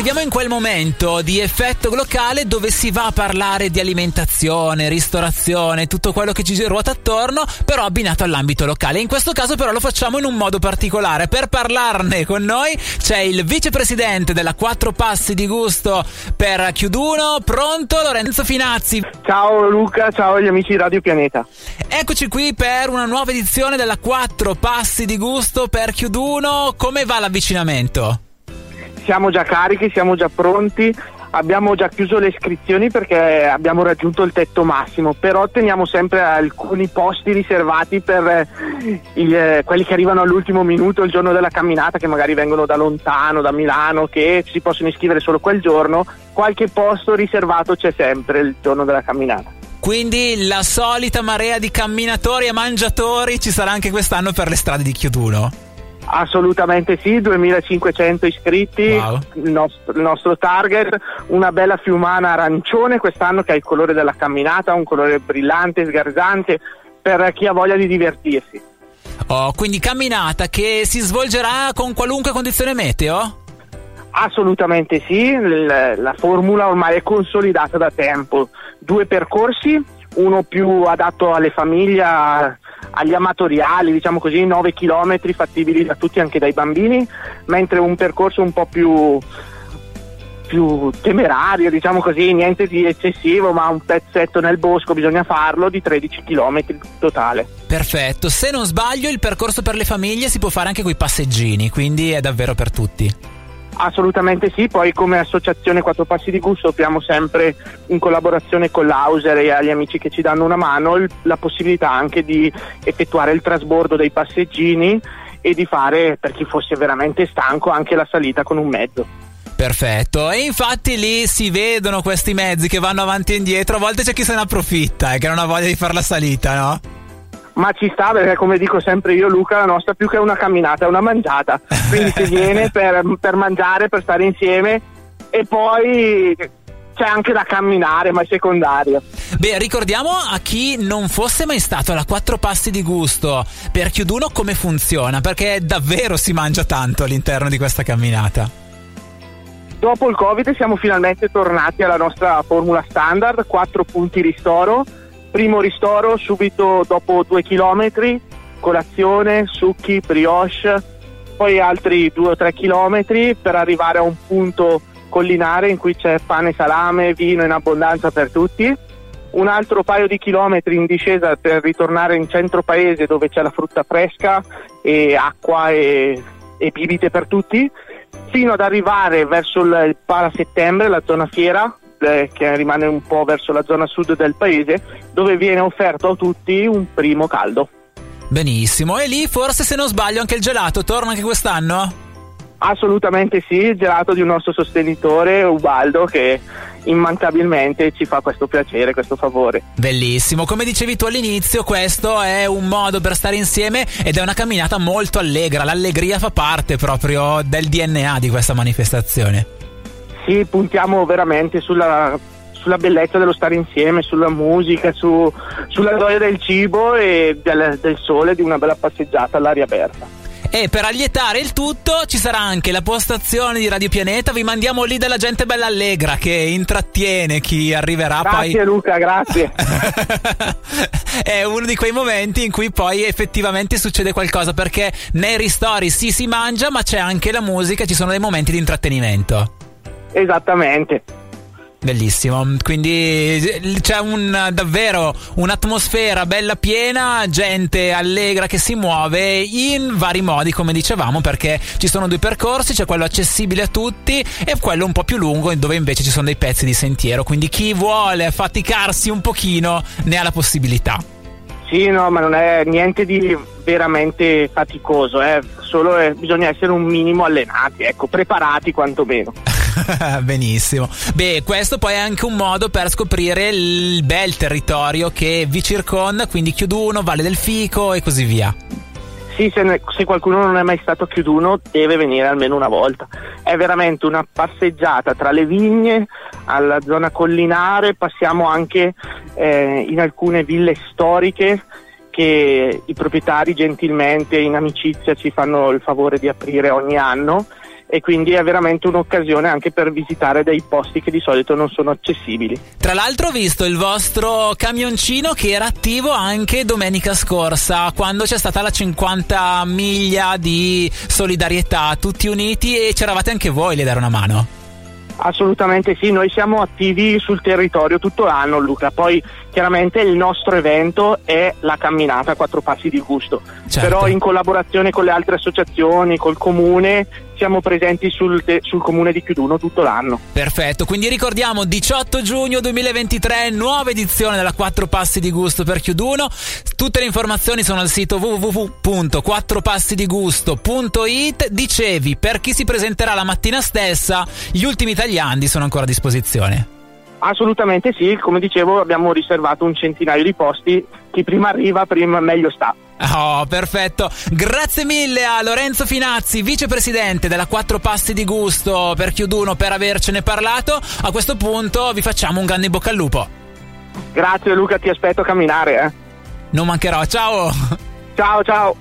arriviamo in quel momento di effetto locale dove si va a parlare di alimentazione, ristorazione, tutto quello che ci ruota attorno, però abbinato all'ambito locale. In questo caso però lo facciamo in un modo particolare. Per parlarne con noi c'è il vicepresidente della Quattro Passi di Gusto per Chiuduno, pronto Lorenzo Finazzi. Ciao Luca, ciao agli amici di Radio Pianeta. Eccoci qui per una nuova edizione della Quattro Passi di Gusto per Chiuduno. Come va l'avvicinamento? Siamo già carichi, siamo già pronti. Abbiamo già chiuso le iscrizioni perché abbiamo raggiunto il tetto massimo, però teniamo sempre alcuni posti riservati per eh, il, eh, quelli che arrivano all'ultimo minuto il giorno della camminata, che magari vengono da lontano, da Milano, che si possono iscrivere solo quel giorno. Qualche posto riservato c'è sempre il giorno della camminata. Quindi la solita marea di camminatori e mangiatori ci sarà anche quest'anno per le strade di Chiuduno. Assolutamente sì, 2500 iscritti, Wow. il, nostro, il nostro target, una bella fiumana arancione quest'anno che ha il colore della camminata, un colore brillante, sgarzante, per chi ha voglia di divertirsi. Oh, quindi camminata che si svolgerà con qualunque condizione meteo? Assolutamente sì, la formula ormai è consolidata da tempo. Due percorsi, uno più adatto alle famiglie, agli amatoriali, diciamo così, 9 km fattibili da tutti, anche dai bambini, mentre un percorso un po' più, più temerario, diciamo così, niente di eccessivo, ma un pezzetto nel bosco bisogna farlo di 13 km totale. Perfetto, se non sbaglio il percorso per le famiglie si può fare anche con i passeggini, quindi è davvero per tutti. Assolutamente sì, poi come associazione Quattro Passi di Gusto abbiamo sempre in collaborazione con l'Auser e agli amici che ci danno una mano il- la possibilità anche di effettuare il trasbordo dei passeggini e di fare, per chi fosse veramente stanco, anche la salita con un mezzo. Perfetto, e infatti lì si vedono questi mezzi che vanno avanti e indietro, a volte c'è chi se ne approfitta e che non ha voglia di fare la salita, no? Ma ci sta perché come dico sempre io Luca, la nostra più che una camminata è una mangiata, quindi si viene per, per mangiare, per stare insieme e poi c'è anche da camminare, ma è secondario. Beh, ricordiamo a chi non fosse mai stato alla quattro passi di gusto per Chiuduno come funziona, perché davvero si mangia tanto all'interno di questa camminata. Dopo il Covid siamo finalmente tornati alla nostra formula standard, 4 punti ristoro. Primo ristoro subito dopo 2 km, colazione, succhi, brioche, poi altri 2 o 3 km per arrivare a un punto collinare in cui c'è pane, salame, vino in abbondanza per tutti. Un altro paio di chilometri in discesa per ritornare in centro paese dove c'è la frutta fresca e acqua e, e bibite per tutti fino ad arrivare verso il Para Settembre, la zona fiera, eh, che rimane un po' verso la zona sud del paese, dove viene offerto a tutti un primo caldo. Benissimo, e lì forse se non sbaglio anche il gelato torna anche quest'anno? Assolutamente sì, il gelato di un nostro sostenitore, Ubaldo, che immancabilmente ci fa questo piacere, questo favore. Bellissimo, come dicevi tu all'inizio, questo è un modo per stare insieme ed è una camminata molto allegra, l'allegria fa parte proprio del DNA di questa manifestazione. Sì, puntiamo veramente sulla, sulla bellezza dello stare insieme, sulla musica, su- sulla gioia del cibo e del, del sole, di una bella passeggiata all'aria aperta. E per allietare il tutto ci sarà anche la postazione di Radio Pianeta, vi mandiamo lì della gente bella allegra che intrattiene chi arriverà Grazie poi. Luca, grazie. è uno di quei momenti in cui poi effettivamente succede qualcosa perché nei ristori sì si mangia ma c'è anche la musica, ci sono dei momenti di intrattenimento. Esattamente. Bellissimo, quindi c'è un, davvero un'atmosfera bella piena, gente allegra che si muove in vari modi come dicevamo perché ci sono due percorsi, c'è quello accessibile a tutti e quello un po' più lungo dove invece ci sono dei pezzi di sentiero, quindi chi vuole faticarsi un pochino ne ha la possibilità. Sì, no, ma non è niente di veramente faticoso, eh. solo eh, bisogna essere un minimo allenati, ecco, preparati quantomeno. Benissimo. Beh, questo poi è anche un modo per scoprire il bel territorio che vi circonda, quindi Chiuduno, Valle del Fico e così via. Sì, se, ne- se qualcuno non è mai stato a Chiuduno deve venire almeno una volta. È veramente una passeggiata tra le vigne, alla zona collinare, passiamo anche eh, in alcune ville storiche che i proprietari gentilmente in amicizia ci fanno il favore di aprire ogni anno e quindi è veramente un'occasione anche per visitare dei posti che di solito non sono accessibili. Tra l'altro ho visto il vostro camioncino che era attivo anche domenica scorsa quando c'è stata la 50 miglia di solidarietà tutti uniti e c'eravate anche voi a dare una mano. Assolutamente sì, noi siamo attivi sul territorio tutto l'anno Luca, poi chiaramente il nostro evento è la camminata a quattro passi di gusto, certo. però in collaborazione con le altre associazioni, col comune siamo presenti sul, te- sul, comune di Chiuduno tutto l'anno. Perfetto, quindi ricordiamo 18 giugno 2023, nuova edizione della 4 Passi di Gusto per Chiuduno. Tutte le informazioni sono al sito www.quattropassidi-gusto.it. Dicevi, per chi si presenterà la mattina stessa, gli ultimi tagliandi sono ancora a disposizione. Assolutamente sì, come dicevo abbiamo riservato un centinaio di posti, chi prima arriva prima meglio sta. Oh, perfetto. Grazie mille a Lorenzo Finazzi, vicepresidente della Quattro Passi di Gusto per Chiuduno per avercene parlato. A questo punto vi facciamo un grande in bocca al lupo. Grazie Luca, ti aspetto a camminare. Eh. Non mancherò, ciao. Ciao, ciao.